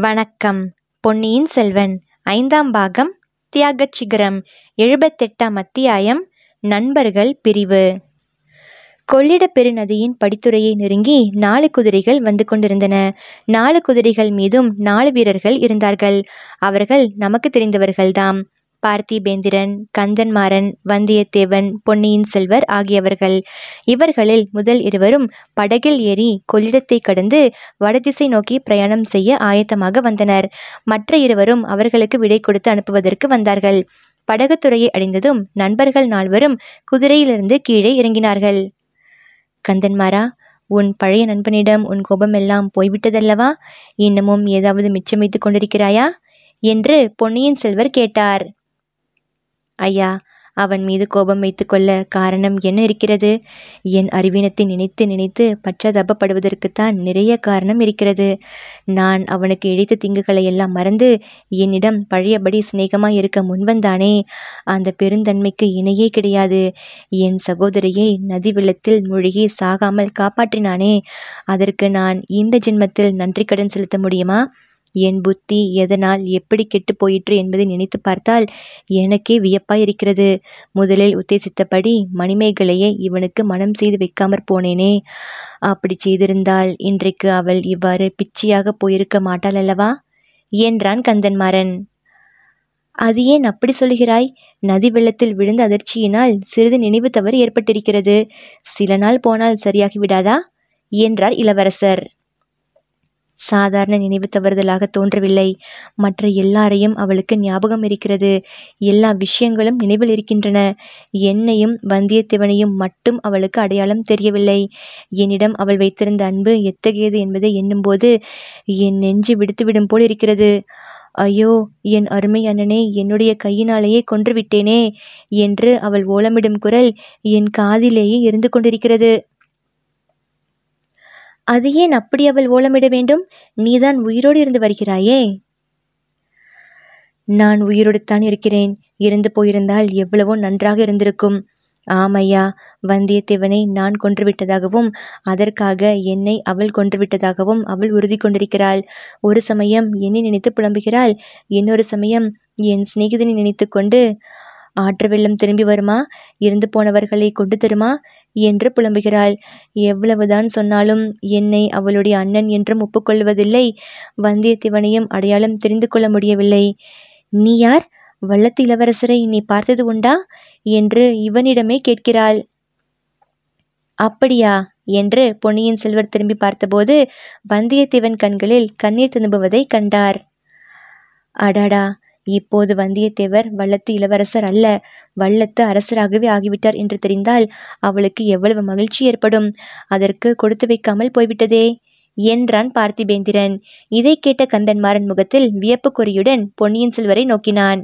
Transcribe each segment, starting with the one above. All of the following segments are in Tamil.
வணக்கம். பொன்னியின் செல்வன் ஐந்தாம் பாகம் தியாகச் சிகரம் எழுபத்தெட்டாம் அத்தியாயம் நண்பர்கள் பிரிவு. கொள்ளிடப் பெருநதியின் படித்துறையை நெருங்கி நாலு குதிரைகள் வந்து கொண்டிருந்தன. நாலு குதிரைகள் மீதும் நாலு வீரர்கள் இருந்தார்கள். அவர்கள் நமக்கு தெரிந்தவர்கள்தாம். பார்த்திபேந்திரன் கந்தன்மாறன் வந்தியத்தேவன் பொன்னியின் செல்வர் ஆகியவர்கள். இவர்களில் முதல் இருவரும் படகில் ஏறி கொள்ளிடத்தை கடந்து வடதிசை நோக்கி பிரயாணம் செய்ய ஆயத்தமாக வந்தனர். மற்ற இருவரும் அவர்களுக்கு விடை கொடுத்து அனுப்புவதற்கு வந்தார்கள். படகுத்துறையை அடைந்ததும் நண்பர்கள் நால்வரும் குதிரையிலிருந்து கீழே இறங்கினார்கள். கந்தன்மாரா உன் பழைய நண்பனிடம் உன் கோபமெல்லாம் போய்விட்டதல்லவா? இன்னமும் ஏதாவது மிச்சம் கொண்டிருக்கிறாயா? என்று பொன்னியின் செல்வர் கேட்டார். ஐயா அவன் மீது கோபம் வைத்துக்கொள்ள காரணம் என்ன இருக்கிறது? என் அறிவீனத்தை நினைத்து நினைத்து பச்சாதாபப்படுவதற்குத்தான் நிறைய காரணம் இருக்கிறது. நான் அவனுக்கு இழைத்த திங்குகளை எல்லாம் மறந்து என்னிடம் பழையபடி சிநேகமாய் இருக்க முன்வந்தானே. அந்த பெருந்தன்மைக்கு இணையே கிடையாது. என் சகோதரியை நதி வெள்ளத்தில் மூழ்கி சாகாமல் காப்பாற்றினானே. அதற்கு நான் இந்த ஜென்மத்தில் நன்றி கடன் செலுத்த முடியுமா? என் புத்தி எதனால் எப்படி கெட்டு போயிற்று என்பதை நினைத்து பார்த்தால் எனக்கே வியப்பாயிருக்கிறது. முதலில் உத்தேசித்தபடி மணிமேகலையை இவனுக்கு மனம் செய்து வைக்காமற் போனேனே. அப்படி செய்திருந்தால் இன்றைக்கு அவள் இவ்வாறு பிச்சியாக போயிருக்க மாட்டாள் அல்லவா? என்றான் கந்தன்மாறன். அது ஏன் அப்படி சொல்கிறாய்? நதி வெள்ளத்தில் விழுந்த அதிர்ச்சியினால் சிறிது நினைவு தவறு ஏற்பட்டிருக்கிறது. சில நாள் போனால் சரியாகி விடாதா? என்றார் இளவரசர். சாதாரண நினைவு தவறுதலாக தோன்றவில்லை. மற்ற எல்லாரையும் அவளுக்கு ஞாபகம் இருக்கிறது. எல்லா விஷயங்களும் நினைவில் இருக்கின்றன. என்னையும் வந்தியத்தேவனையும் மட்டும் அவளுக்கு அடையாளம் தெரியவில்லை. என்னிடம் அவள் வைத்திருந்த அன்பு எத்தகையது என்பதை எண்ணும்போது என் நெஞ்சு விடுத்துவிடும் போல் இருக்கிறது. ஐயோ என் அருமை அண்ணனை என்னுடைய கையினாலேயே கொன்று விட்டேனே என்று அவள் ஓலமிடும் குரல் என் காதிலேயே இருந்து கொண்டிருக்கிறது. அது ஏன் அப்படி அவள் ஓலமிட வேண்டும்? நீதான் உயிரோடு இருந்து வருகிறாயே. நான் உயிரோடு தான் இருக்கிறேன். இருந்து போயிருந்தால் எவ்வளவோ நன்றாக இருந்திருக்கும். ஆமையா வந்தியத்தேவனை நான் கொன்றுவிட்டதாகவும் அதற்காக என்னை அவள் கொன்றுவிட்டதாகவும் அவள் உறுதி கொண்டிருக்கிறாள். ஒரு சமயம் என்னை நினைத்து புலம்புகிறாள். இன்னொரு சமயம் என் சிநேகிதனை நினைத்து கொண்டு ஆற்று வெள்ளம் திரும்பி வருமா? இருந்து போனவர்களை கொண்டு தருமா? என்று புலம்புகிறாள். எவ்வளவுதான் சொன்னாலும் என்னை அவளுடைய அண்ணன் என்றும் ஒப்புக்கொள்வதில்லை. வந்தியத்தேவனையும் அடையாளம் தெரிந்து கொள்ள முடியவில்லை. நீ யார்? வல்லத்து இளவரசரை நீ பார்த்தது உண்டா? என்று இவனிடமே கேட்கிறாள். அப்படியா என்று பொன்னியின் செல்வர் திரும்பி பார்த்தபோது வந்தியத்தேவன் கண்களில் கண்ணீர் திரும்புவதை கண்டார். அடாடா! இப்போது வந்தியத்தேவர் வல்லத்து இளவரசர் அல்ல. வல்லத்து அரசராகவே ஆகிவிட்டார் என்று தெரிந்தால் அவளுக்கு எவ்வளவு மகிழ்ச்சி ஏற்படும்? அதற்கு கொடுத்து வைக்காமல் போய்விட்டதே. என்றான் பார்த்திபேந்திரன். இதை கேட்ட கந்தன்மாறன் முகத்தில் வியப்புக்குறியுடன் பொன்னியின் செல்வரை நோக்கினான்.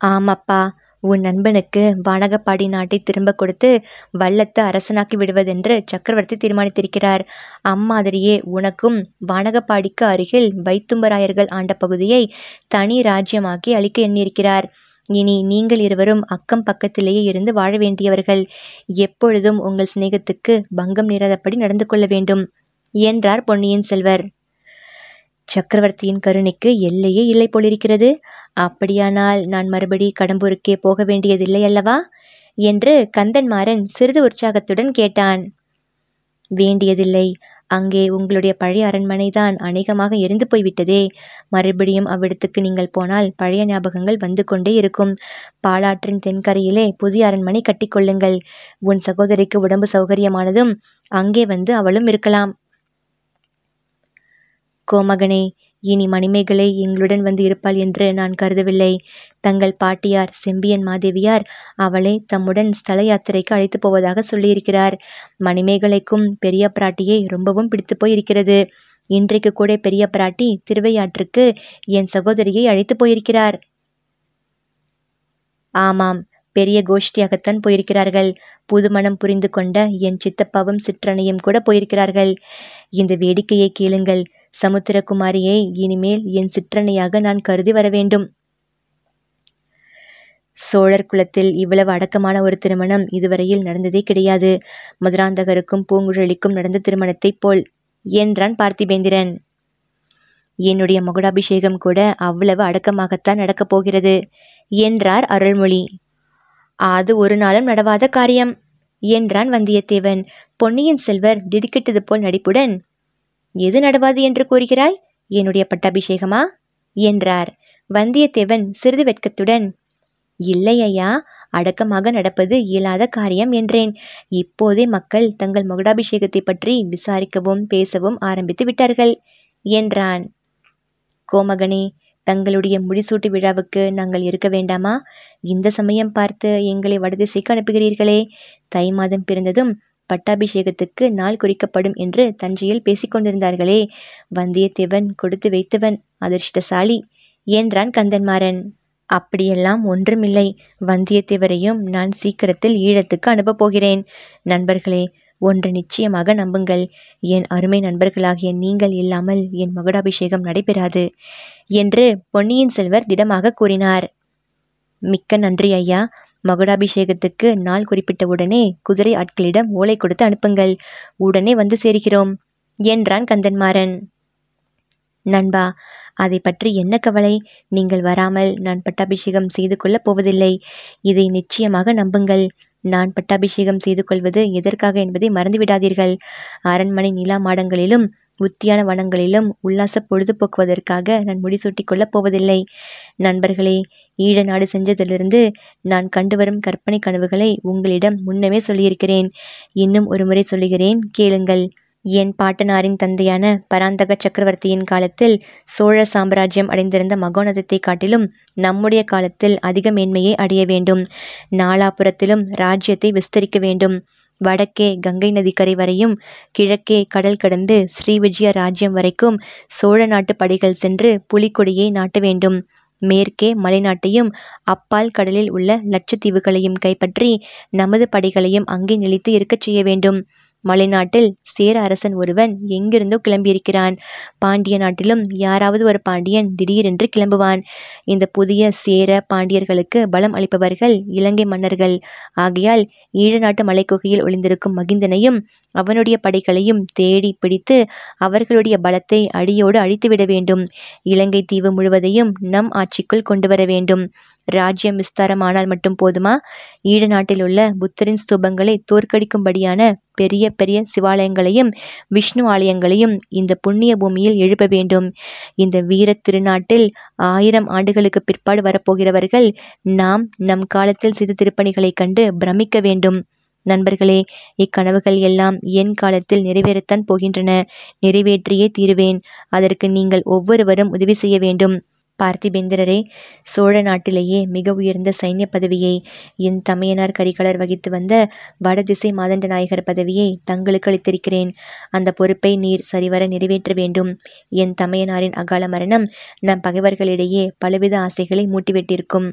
ஆமப்பா உன் நண்பனுக்கு வானகப்பாடி நாட்டை திரும்ப கொடுத்து வல்லத்து அரசனாக்கி விடுவதென்று சக்கரவர்த்தி தீர்மானித்திருக்கிறார். அம்மாதிரியே உனக்கும் வானகப்பாடிக்கு அருகில் வைத்தும்பராயர்கள் ஆண்ட பகுதியை தனி ராஜ்யமாக்கி அளிக்க எண்ணியிருக்கிறார். இனி நீங்கள் இருவரும் அக்கம் பக்கத்திலேயே இருந்து வாழ வேண்டியவர்கள். எப்பொழுதும் உங்கள் சிநேகத்துக்கு பங்கம் நேராதபடி நடந்து கொள்ள வேண்டும். என்றார் பொன்னியின் செல்வர். சக்கரவர்த்தியின் கருணைக்கு எல்லையே இல்லை போலிருக்கிறது. அப்படியானால் நான் மறுபடி கடம்பூருக்கே போக வேண்டியதில்லை அல்லவா? என்று கந்தன்மாறன் சிறிது உற்சாகத்துடன் கேட்டான். வேண்டியதில்லை. அங்கே உங்களுடைய பழைய அரண்மனைதான் அநேகமாக எரிந்து போய்விட்டதே. மறுபடியும் அவ்விடத்துக்கு நீங்கள் போனால் பழைய ஞாபகங்கள் வந்து கொண்டே இருக்கும். பாலாற்றின் தென்கரையிலே புதிய அரண்மனை கட்டிக்கொள்ளுங்கள் உன் சகோதரிக்கு உடம்பு சௌகரியமானதும் அங்கே வந்து அவளும் இருக்கலாம். கோமகனே இனி மணிமேகலை எங்களுடன் வந்து இருப்பாள் என்று நான் கருதவில்லை. தங்கள் பாட்டியார் செம்பியன் மாதேவியார் அவளை தம்முடன் ஸ்தல யாத்திரைக்கு அழைத்து போவதாக சொல்லியிருக்கிறார். மணிமேகலைக்கும் பெரிய பிராட்டியை ரொம்பவும் பிடித்து போயிருக்கிறது. இன்றைக்கு கூட பெரிய பிராட்டி திருவையாற்றுக்கு என் சகோதரியை அழைத்து போயிருக்கிறார். ஆமாம் பெரிய கோஷ்டியாகத்தான் போயிருக்கிறார்கள். புதுமணம் புரிந்து கொண்ட என் சித்தப்பாவும் சிற்றனையும் கூட போயிருக்கிறார்கள். இந்த வேடிக்கையை கேளுங்கள். சமுத்திரகுமாரியை இனிமேல் என் சிற்றனையாக நான் கருதி வர வேண்டும் சோழர் குலத்தில் இவ்வளவு அடக்கமான ஒரு திருமணம் இதுவரையில் நடந்ததே கிடையாது. மதுராந்தகருக்கும் பூங்குழலிக்கும் நடந்த திருமணத்தைப் போல் என்றான் பார்த்திபேந்திரன். என்னுடைய மகுடாபிஷேகம் கூட அவ்வளவு அடக்கமாகத்தான் நடக்கப் போகிறது என்றார் அருள்மொழி. அது ஒரு நாளும் நடவாத காரியம் என்றான் வந்தியத்தேவன். பொன்னியின் செல்வர் திடுக்கிட்டது போல் நடிப்புடன் எது நடவாது என்று கூறுகிறாய்? என்னுடைய பட்டாபிஷேகமா? என்றார். வந்தியத்தேவன் சிறிது வெட்கத்துடன் இல்லை ஐயா அடக்கமாக நடப்பது இயலாத காரியம் என்றேன். இப்போதே மக்கள் தங்கள் மகுடாபிஷேகத்தை பற்றி விசாரிக்கவும் பேசவும் ஆரம்பித்து விட்டார்கள் என்றான். கோமகனே தங்களுடைய முடிசூட்டு விழாவுக்கு நாங்கள் இருக்க வேண்டாமா? இந்த சமயம் பார்த்து எங்களை வடதிசைக்கு அனுப்புகிறீர்களே. தை மாதம் பிறந்ததும் பட்டாபிஷேகத்துக்கு நாள் குறிக்கப்படும் என்று தஞ்சையில் பேசிக் கொண்டிருந்தார்களே. வந்தியத்தேவன் கொடுத்து வைத்தவன் அதிர்ஷ்டசாலி. என்றான் கந்தன்மாறன்? அப்படியெல்லாம் ஒன்றுமில்லை. வந்தியத்தேவரையும் நான் சீக்கிரத்தில் ஈழத்துக்கு அனுப்பப் போகிறேன். நண்பர்களே ஒன்று நிச்சயமாக நம்புங்கள். என் அருமை நண்பர்களாகிய நீங்கள் இல்லாமல் என் மகுடாபிஷேகம் நடைபெறாது என்று பொன்னியின் செல்வர் திடமாக கூறினார். மிக்க நன்றி ஐயா. மகுடாபிஷேகத்துக்கு நாள் குறிப்பிட்ட உடனே குதிரை ஆட்களிடம் ஓலை கொடுத்து அனுப்புங்கள். உடனே வந்து சேர்கிறோம் என்றான் கந்தன்மாறன். நண்பா அதை பற்றி என்ன கவலை? நீங்கள் வராமல் நான் பட்டாபிஷேகம் செய்து கொள்ளப் போவதில்லை. இதை நிச்சயமாக நம்புங்கள். நான் பட்டாபிஷேகம் செய்து கொள்வது எதற்காக என்பதை மறந்துவிடாதீர்கள். அரண்மனை நிலா மாடங்களிலும் உத்தியான வனங்களிலும் உல்லாச பொழுதுபோக்குவதற்காக நான் முடிசூட்டிக் கொள்ளப் போவதில்லை. நண்பர்களே ஈழ நாடு செஞ்சதிலிருந்து நான் கண்டு வரும் கற்பனை கனவுகளை உங்களிடம் முன்னமே சொல்லியிருக்கிறேன். இன்னும் ஒரு முறை சொல்லுகிறேன் கேளுங்கள். என் பாட்டனாரின் தந்தையான பராந்தக சக்கரவர்த்தியின் காலத்தில் சோழ சாம்ராஜ்யம் அடைந்திருந்த மகோனதத்தை காட்டிலும் நம்முடைய காலத்தில் அதிக மேன்மையை அடைய வேண்டும். நாலாபுரத்திலும் ராஜ்யத்தை விஸ்தரிக்க வேண்டும். வடக்கே கங்கை நதிக்கரை வரையும் கிழக்கே கடல் கடந்து ஸ்ரீவிஜய ராஜ்யம் வரைக்கும் சோழ நாட்டு படைகள் சென்று புலிக்கொடியை நாட்ட வேண்டும். மேற்கே மலைநாட்டையும் அப்பால் கடலில் உள்ள லட்சத்தீவுகளையும் கைப்பற்றி நமது படைகளையும் அங்கே நிலைத்து இருக்கச் செய்ய வேண்டும். மலைநாட்டில் சேர அரசன் ஒருவன் எங்கிருந்தோ கிளம்பியிருக்கிறான். பாண்டிய நாட்டிலும் யாராவது ஒரு பாண்டியன் திடீரென்று கிளம்புவான். இந்த புதிய சேர பாண்டியர்களுக்கு பலம் அளிப்பவர்கள் இலங்கை மன்னர்கள். ஆகையால் ஈழ நாட்டு மலைக்குகையில் ஒளிந்திருக்கும் மகிந்தனையும் அவனுடைய படைகளையும் தேடி பிடித்து அவர்களுடைய பலத்தை அடியோடு அழித்துவிட வேண்டும். இலங்கை தீவு முழுவதையும் நம் ஆட்சிக்குள் கொண்டு வர வேண்டும். ராஜ்யம் விஸ்தாரமானால் மட்டும் போதுமா? ஈழ நாட்டில் உள்ள புத்தரின் ஸ்தூபங்களை தோற்கடிக்கும்படியான பெரிய பெரிய சிவாலயங்களையும் விஷ்ணு ஆலயங்களையும் இந்த புண்ணிய பூமியில் எழுப்ப வேண்டும். இந்த வீர திருநாட்டில் ஆயிரம் ஆண்டுகளுக்கு பிற்பாடு வரப்போகிறவர்கள் நாம் நம் காலத்தில் செய்த திருப்பணிகளைக் கண்டு பிரமிக்க வேண்டும். நண்பர்களே இக்கனவுகள் எல்லாம் என் காலத்தில் நிறைவேறத்தான் போகின்றன. நிறைவேற்றியே தீருவேன். அதற்கு நீங்கள் ஒவ்வொருவரும் உதவி செய்ய வேண்டும். பார்த்திபேந்திரரே சோழ நாட்டிலேயே மிக உயர்ந்த சைன்ய பதவியை என் தமையனார் கரிகாலர் வகித்து வந்த வடதிசை மாதண்ட நாயகர் பதவியை தங்களுக்கு அளித்திருக்கிறேன். அந்த பொறுப்பை நீர் சரிவர நிறைவேற்ற வேண்டும். என் தமையனாரின் அகால மரணம் நம் பகைவர்களிடையே பலவித ஆசைகளை மூட்டிவிட்டிருக்கும்.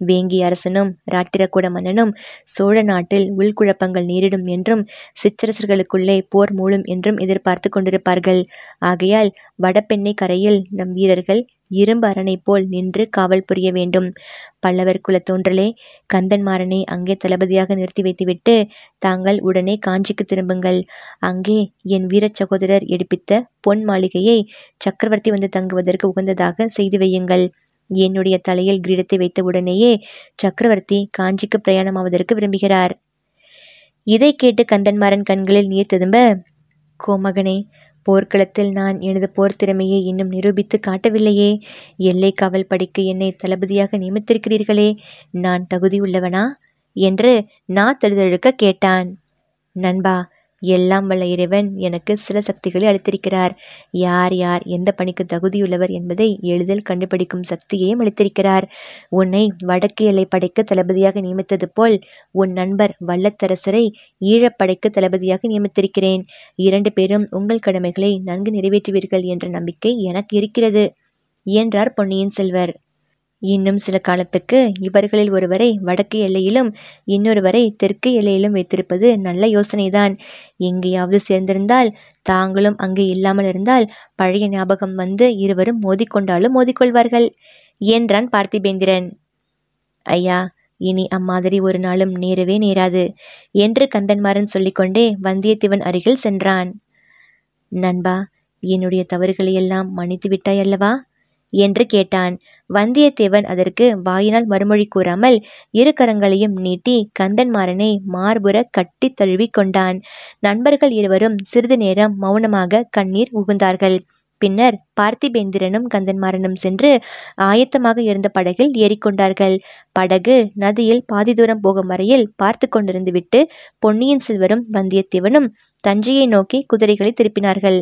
வேங்கி அரசனும் ராட்டிரகூட மன்னனும் சோழ நாட்டில் உள்குழப்பங்கள் நேரிடும் என்றும் சிற்றரசர்களுக்குள்ளே போர் மூலம் என்றும் எதிர்பார்த்து கொண்டிருப்பார்கள். ஆகையால் வடபெண்ணை கரையில் நம் வீரர்கள் இரும்பரணை போல் நின்று காவல் புரிய வேண்டும். பல்லவர் குலத்தோன்றலே கந்தன்மாறனை அங்கே தளபதியாக நிறுத்தி வைத்துவிட்டு தாங்கள் உடனே காஞ்சிக்கு திரும்புங்கள். அங்கே என் வீர சகோதரர் எடுப்பித்த பொன் மாளிகையை சக்கரவர்த்தி வந்து தங்குவதற்கு உகந்ததாக செய்து வையுங்கள். என்னுடைய தலையில் கிரீடத்தை வைத்த உடனேயே சக்கரவர்த்தி காஞ்சிக்கு பிரயாணமாவதற்கு விரும்புகிறார். இதை கேட்டு கந்தன்மாறன் கண்களில் நீர் திரும்ப கோமகனே போர்க்களத்தில் நான் எனது போர் திறமையை இன்னும் நிரூபித்து காட்டவில்லையே. எல்லை காவல் படைக்கு என்னை தளபதியாக நியமித்திருக்கிறீர்களே. நான் தகுதியுள்ளவனா? என்று நா தழுதழுக்க கேட்டான். நண்பா எல்லாம் வல்ல இறைவன் எனக்கு சில சக்திகளை அளித்திருக்கிறார். யார் யார் எந்த பணிக்கு தகுதியுள்ளவர் என்பதை எளிதில் கண்டுபிடிக்கும் சக்தியையும் அளித்திருக்கிறார். உன்னை வடக்கு எல்லை படைக்கு தளபதியாக நியமித்தது போல் உன் நண்பர் வல்லத்தரசரை ஈழப்படைக்கு தளபதியாக நியமித்திருக்கிறேன். இரண்டு பேரும் உங்கள் கடமைகளை நன்கு நிறைவேற்றுவீர்கள் என்ற நம்பிக்கை எனக்கு இருக்கிறது என்றார் பொன்னியின் செல்வர். இன்னும் சில காலத்துக்கு இவர்களில் ஒருவரை வடக்கு எல்லையிலும் இன்னொருவரை தெற்கு எல்லையிலும் வைத்திருப்பது நல்ல யோசனைதான். எங்கேயாவது சேர்ந்திருந்தால் தாங்களும் அங்கே இல்லாமல் இருந்தால் பழைய ஞாபகம் வந்து இருவரும் மோதிக்கொண்டாலும் மோதிக்கொள்வார்கள் என்றான் பார்த்திபேந்திரன். ஐயா இனி அம்மாதிரி ஒரு நாளும் நேரவே நேராது என்று கந்தன்மாறன் சொல்லிக்கொண்டே வந்தியத்தேவன் அருகில் சென்றான். நண்பா என்னுடைய தவறுகளை எல்லாம் மன்னித்து விட்டாய் அல்லவா? என்று கேட்டான். வந்தியத்தேவன் அதற்கு வாயினால் மறுமொழி கூறாமல் இரு கரங்களையும் நீட்டி கந்தன்மாறனை மார்புற கட்டி தழுவி கொண்டான். நண்பர்கள் இருவரும் சிறிது நேரம் மௌனமாக கண்ணீர் உகுந்தார்கள். பின்னர் பார்த்திபேந்திரனும் கந்தன்மாறனும் சென்று ஆயத்தமாக இருந்த படகில் ஏறிக்கொண்டார்கள் படகு நதியில் பாதி தூரம் போகும் வரையில் பார்த்து கொண்டிருந்து விட்டு பொன்னியின் செல்வரும் வந்தியத்தேவனும் தஞ்சையை நோக்கி குதிரைகளை திருப்பினார்கள்.